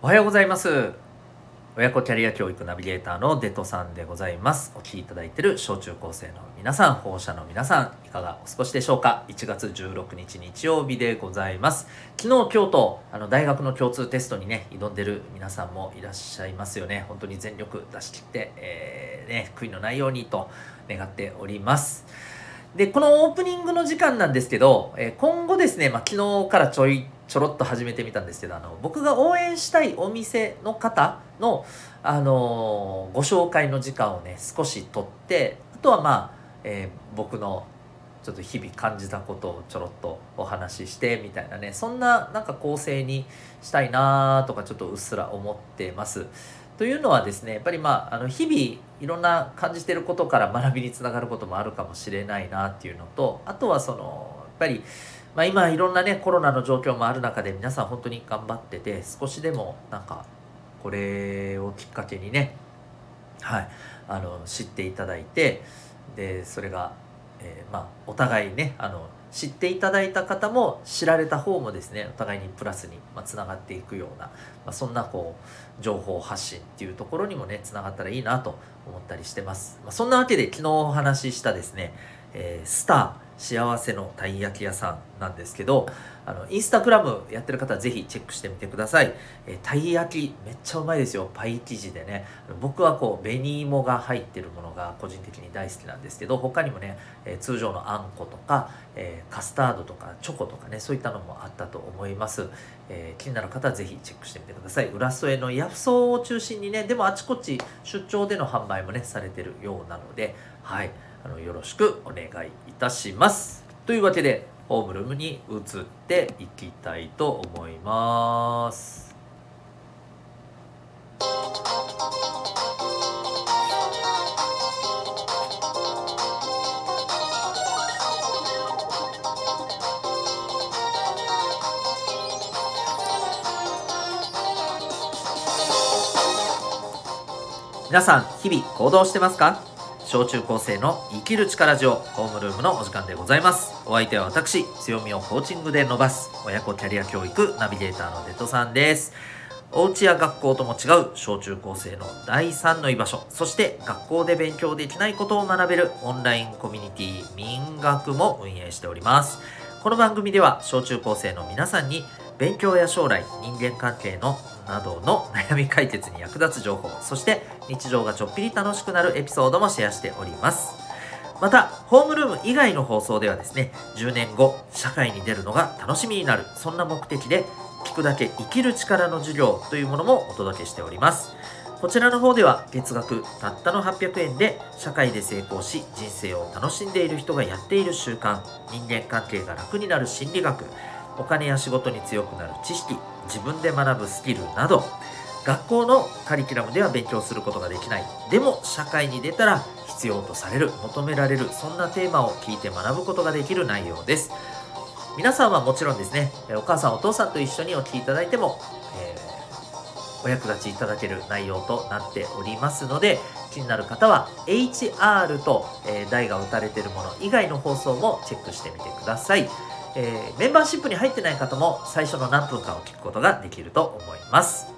おはようございます。親子キャリア教育ナビゲーターのデトさんでございます。お聞きいただいている小中高生の皆さん保護者の皆さんいかがお過ごしでしょうか。1月16日日曜日でございます。昨日今日とあの大学の共通テストにね挑んでる皆さんもいらっしゃいますよね。本当に全力出し切って、えー、ね悔いのないようにと願っております。でこのオープニングの時間なんですけど、え、今後ですね、まあ、昨日からちょいちょろっと始めてみたんですけどあの僕が応援したいお店の方の、あのご紹介の時間をね少し取ってあとはまあ、えー、僕のちょっと日々感じたことをちょろっとお話ししてみたいなねそんななんか構成にしたいなとかちょっとうっすら思ってます。というのはですねやっぱりまああの日々いろんな感じてることから学びにつながることもあるかもしれないなっていうのとあとはそのやっぱりまあ、今いろんなねコロナの状況もある中で皆さん本当に頑張ってて少しでもなんかこれをきっかけにねはいあの知っていただいてでそれが、えー、まあお互いねあの知っていただいた方も知られた方もですねお互いにプラスにつながっていくような、まあ、そんなこう情報発信っていうところにもねつながったらいいなと思ったりしてます、まあ、そんなわけで昨日お話ししたですね、えー、スター幸せのたい焼き屋さんなんですけどあのインスタグラムやってる方はぜひチェックしてみてください、え、たい焼きめっちゃうまいですよ。パイ生地でね。僕はこう紅芋が入ってるものが個人的に大好きなんですけど他にもね、えー、通常のあんことか、えー、カスタードとかチョコとかねそういったのもあったと思います、え気になる方はぜひチェックしてみてください。浦添のヤフソを中心にねでもあちこち出張での販売もねされてるようなのではい。あのよろしくお願いいたします。というわけでホームルームに移っていきたいと思います。皆さん日々行動してますか？小中高生の生きる力ジオホームルームのお時間でございます。お相手は私強みをコーチングで伸ばす親子キャリア教育ナビゲーターのデトさんです。お家や学校とも違う小中高生の第3の居場所そして学校で勉強できないことを学べるオンラインコミュニティ民学も運営しております。この番組では小中高生の皆さんに勉強や将来人間関係のなどの悩み解決に役立つ情報そして日常がちょっぴり楽しくなるエピソードもシェアしております。またホームルーム以外の放送ではですね10年後社会に出るのが楽しみになるそんな目的で聞くだけ生きる力の授業というものもお届けしております。こちらの方では月額たったの800円で社会で成功し人生を楽しんでいる人がやっている習慣人間関係が楽になる心理学お金や仕事に強くなる知識自分で学ぶスキルなど学校のカリキュラムでは勉強することができないでも社会に出たら必要とされる求められるそんなテーマを聞いて学ぶことができる内容です皆さんはもちろんですねお母さんお父さんと一緒にお聞きいただいても、えー、お役立ちいただける内容となっておりますので気になる方は HR と、えー、台が打たれているもの以外の放送もチェックしてみてください。えー、メンバーシップに入ってない方も最初の何分間を聞くことができると思います。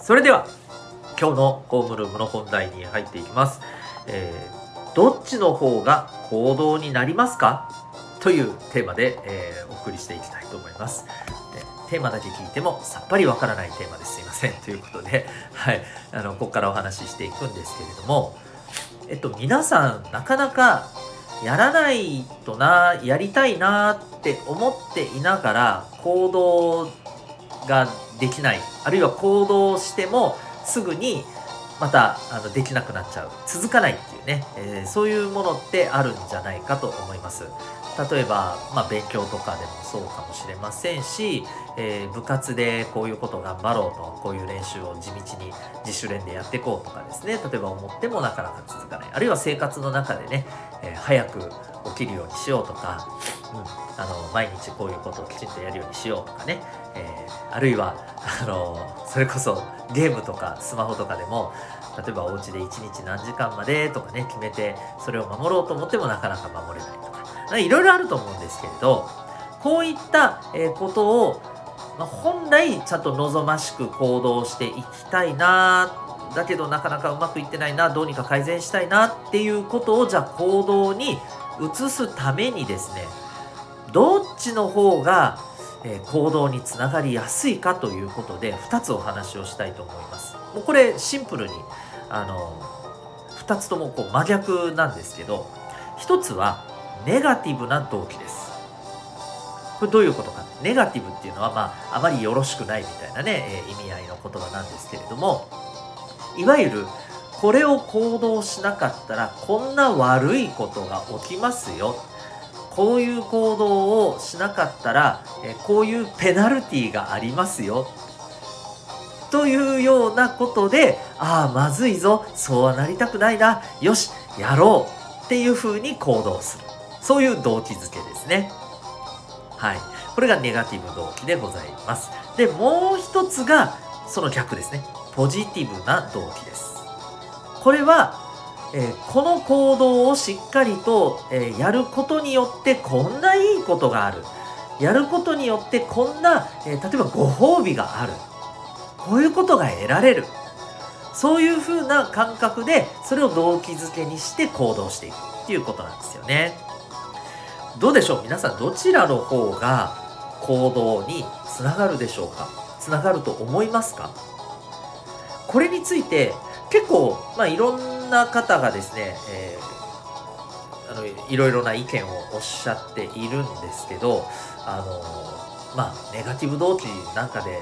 それでは今日のホームルームの本題に入っていきます、えー、どっちの方が行動になりますか？というテーマで、えー、お送りしていきたいと思います。テーマだけ聞いてもさっぱりわからないテーマです。いません。ということで、はい、あのここからお話ししていくんですけれどもえっと皆さんなかなかやらないとなやりたいなって思っていながら行動ができない。あるいは行動してもすぐにまたあのできなくなっちゃう。続かないっていうね、えー、そういうものってあるんじゃないかと思います。例えば、まあ、勉強とかでもそうかもしれませんし、えー、部活でこういうこと頑張ろうとこういう練習を地道に自主練でやっていこうとかですね。例えば思ってもなかなか続かない。あるいは生活の中でね、えー、早く起きるようにしようとか、うん、あの毎日こういうことをきちんとやるようにしようとかね、えー、あるいはあのそれこそゲームとかスマホとかでも例えばお家で1日何時間までとかね決めてそれを守ろうと思ってもなかなか守れないとか。いろいろあると思うんですけれどこういったことをまあ、本来ちゃんと望ましく行動していきたいなだけどなかなかうまくいってないなどうにか改善したいなっていうことをじゃあ行動に移すためにですねどっちの方が行動につながりやすいかということで2つお話をしたいと思います。もうこれシンプルにあの2つともこう真逆なんですけど1つはネガティブな動機です。これどういうことか。ネガティブっていうのは、まあ、あまりよろしくないみたいなね、えー、意味合いの言葉なんですけれどもいわゆるこれを行動しなかったらこんな悪いことが起きますよ。こういう行動をしなかったら、えこういうペナルティーがありますよ。というようなことでああまずいぞ。そうはなりたくないな。よしやろう。っていうふうに行動する。そういう動機づけですね。はい。これがネガティブ動機でございます。でもう一つがその逆ですね。ポジティブな動機です。これはえー、この行動をしっかりと、えー、やることによってこんないいことがある。やることによってこんな、えー、例えばご褒美がある。こういうことが得られる。そういうふうな感覚でそれを動機づけにして行動していくっていうことなんですよね。どうでしょう？皆さんどちらの方が行動につながるでしょうか？つながると思いますか？これについて結構、まあ、いろんな方がですね、えー、あのいろいろな意見をおっしゃっているんですけどあのまあネガティブ動機なんかで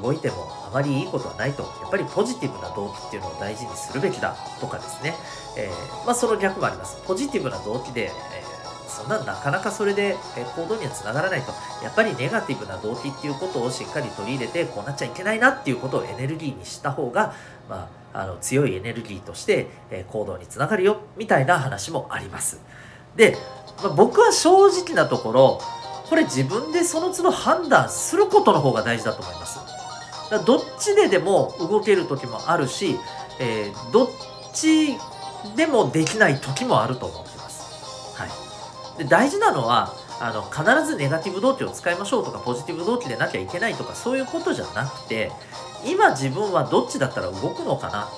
動いてもあまりいいことはないと。やっぱりポジティブな動機っていうのを大事にするべきだとかですね、えー、まあ、その逆もあります。ポジティブな動機で、え、そんななかなかそれで行動にはつながらないとやっぱりネガティブな動機っていうことをしっかり取り入れてこうなっちゃいけないなっていうことをエネルギーにした方がまああの強いエネルギーとして、え行動につながるよみたいな話もあります。で、まあ、僕は正直なところこれ自分でその都度判断することの方が大事だと思います。だどっちででも動ける時もあるし、えー、どっちでもできない時もあると思ってます。はい、で大事なのはあの必ずネガティブ動機を使いましょうとかポジティブ動機でなきゃいけないとかそういうことじゃなくて今自分はどっちだったら動くのかな。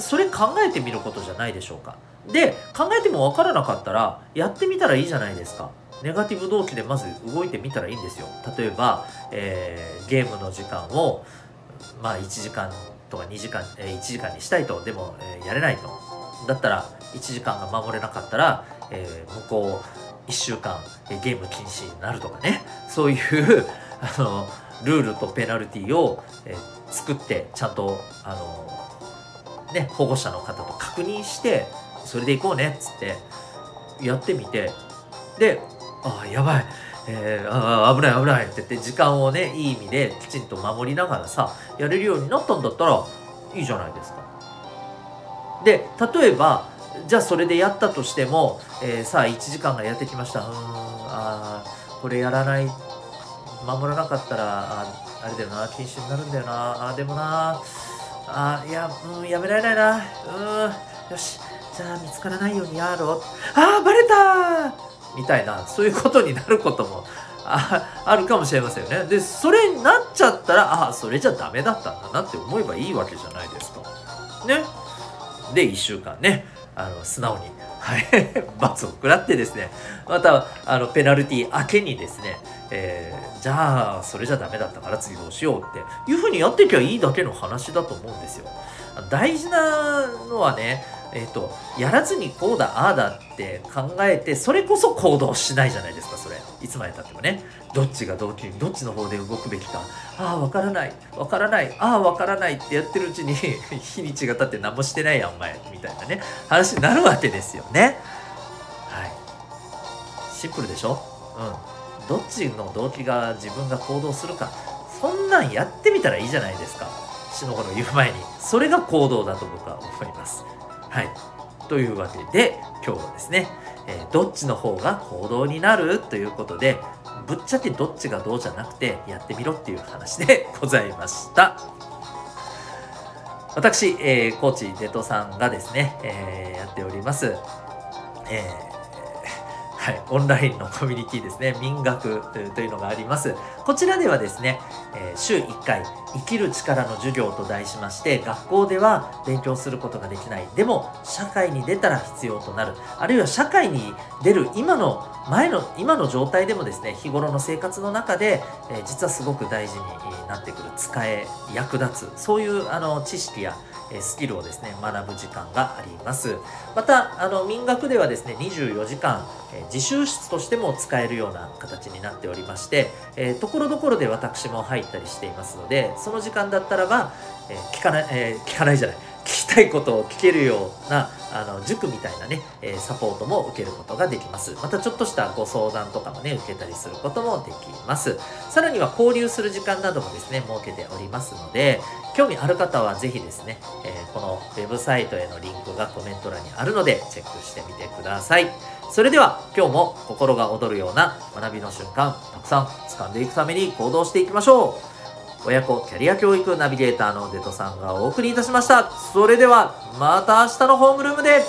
それ考えてみることじゃないでしょうか。で考えても分からなかったらやってみたらいいじゃないですか。ネガティブ動機でまず動いてみたらいいんですよ。例えば、えー、ゲームの時間をまあ1時間とか2時間、えー、1時間にしたいと。でも、えー、やれないと。だったら1時間が守れなかったら、えー、向こう1週間、えー、ゲーム禁止になるとかね。そういう あのルールとペナルティを、えー、作ってちゃんとあのね保護者の方と確認してそれで行こうねっつってやってみて。でああやばい、えー、あ危ない危ない。って言って時間をねいい意味できちんと守りながらさやれるようになったんだったらいいじゃないですか。で例えばじゃあそれでやったとしても、えー、さあ1時間がやってきました。うんあこれやらない守らなかったらああれだよな禁止になるんだよな。あでもなあいやうんやめられないな。うんよしじゃあ見つからないようにやろう。あバレたみたいなそういうことになることもああるかもしれませんよね。でそれになっちゃったらああそれじゃダメだったんだなって思えばいいわけじゃないですか。ね？で1週間ねあの素直にはい 罰を食らってですねまたあのペナルティー明けにですねえー、じゃあそれじゃダメだったから次どうしようっていうふうにやっていけばいいだけの話だと思うんですよ。大事なのはね、え、ー、と、やらずにこうだ、ああだって考えて、それこそ行動しないじゃないですか、それ。いつまでたってもね。どっちが動機、どっちの方で動くべきか。ああ、わからない、わからない、ああ、わからないってやってるうちに 日にちが経って何もしてないやん、お前、みたいなね、話になるわけですよね。はい。シンプルでしょ？うん。どっちの動機が自分が行動するかそんなんやってみたらいいじゃないですか死の頃言う前にそれが行動だと僕は思いますはい。というわけで今日はですね、えー、どっちの方が行動になるということでぶっちゃけどっちがどうじゃなくてやってみろっていう話で ございました。私、えー、コーチデトさんがですね、えー、やっております、えー、はい、オンラインのコミュニティですね、民学というのがあります。こちらではですね、えー、週1回、生きる力の授業と題しまして、学校では勉強することができない。でも、社会に出たら必要となる。あるいは社会に出る今の、前の、今の状態でもですね、日頃の生活の中で、えー、実はすごく大事になってくる、使え、役立つ、そういうあの知識やスキルをですね学ぶ時間があります。またあの民学ではですね24時間自習室としても使えるような形になっておりましてところどころで私も入ったりしていますのでその時間だったらば聞かない、えー、聞かないじゃない。たいことを聞けるようなあの塾みたいなね、えサポートも受けることができます。またちょっとしたご相談とかもね受けたりすることもできます。さらには交流する時間などもですね設けておりますので興味ある方はぜひですね、えー、このウェブサイトへのリンクがコメント欄にあるのでチェックしてみてください。それでは今日も心が躍るような学びの瞬間たくさん掴んでいくために行動していきましょう。親子キャリア教育ナビゲーターのデトさんがお送りいたしました。それではまた明日のホームルームで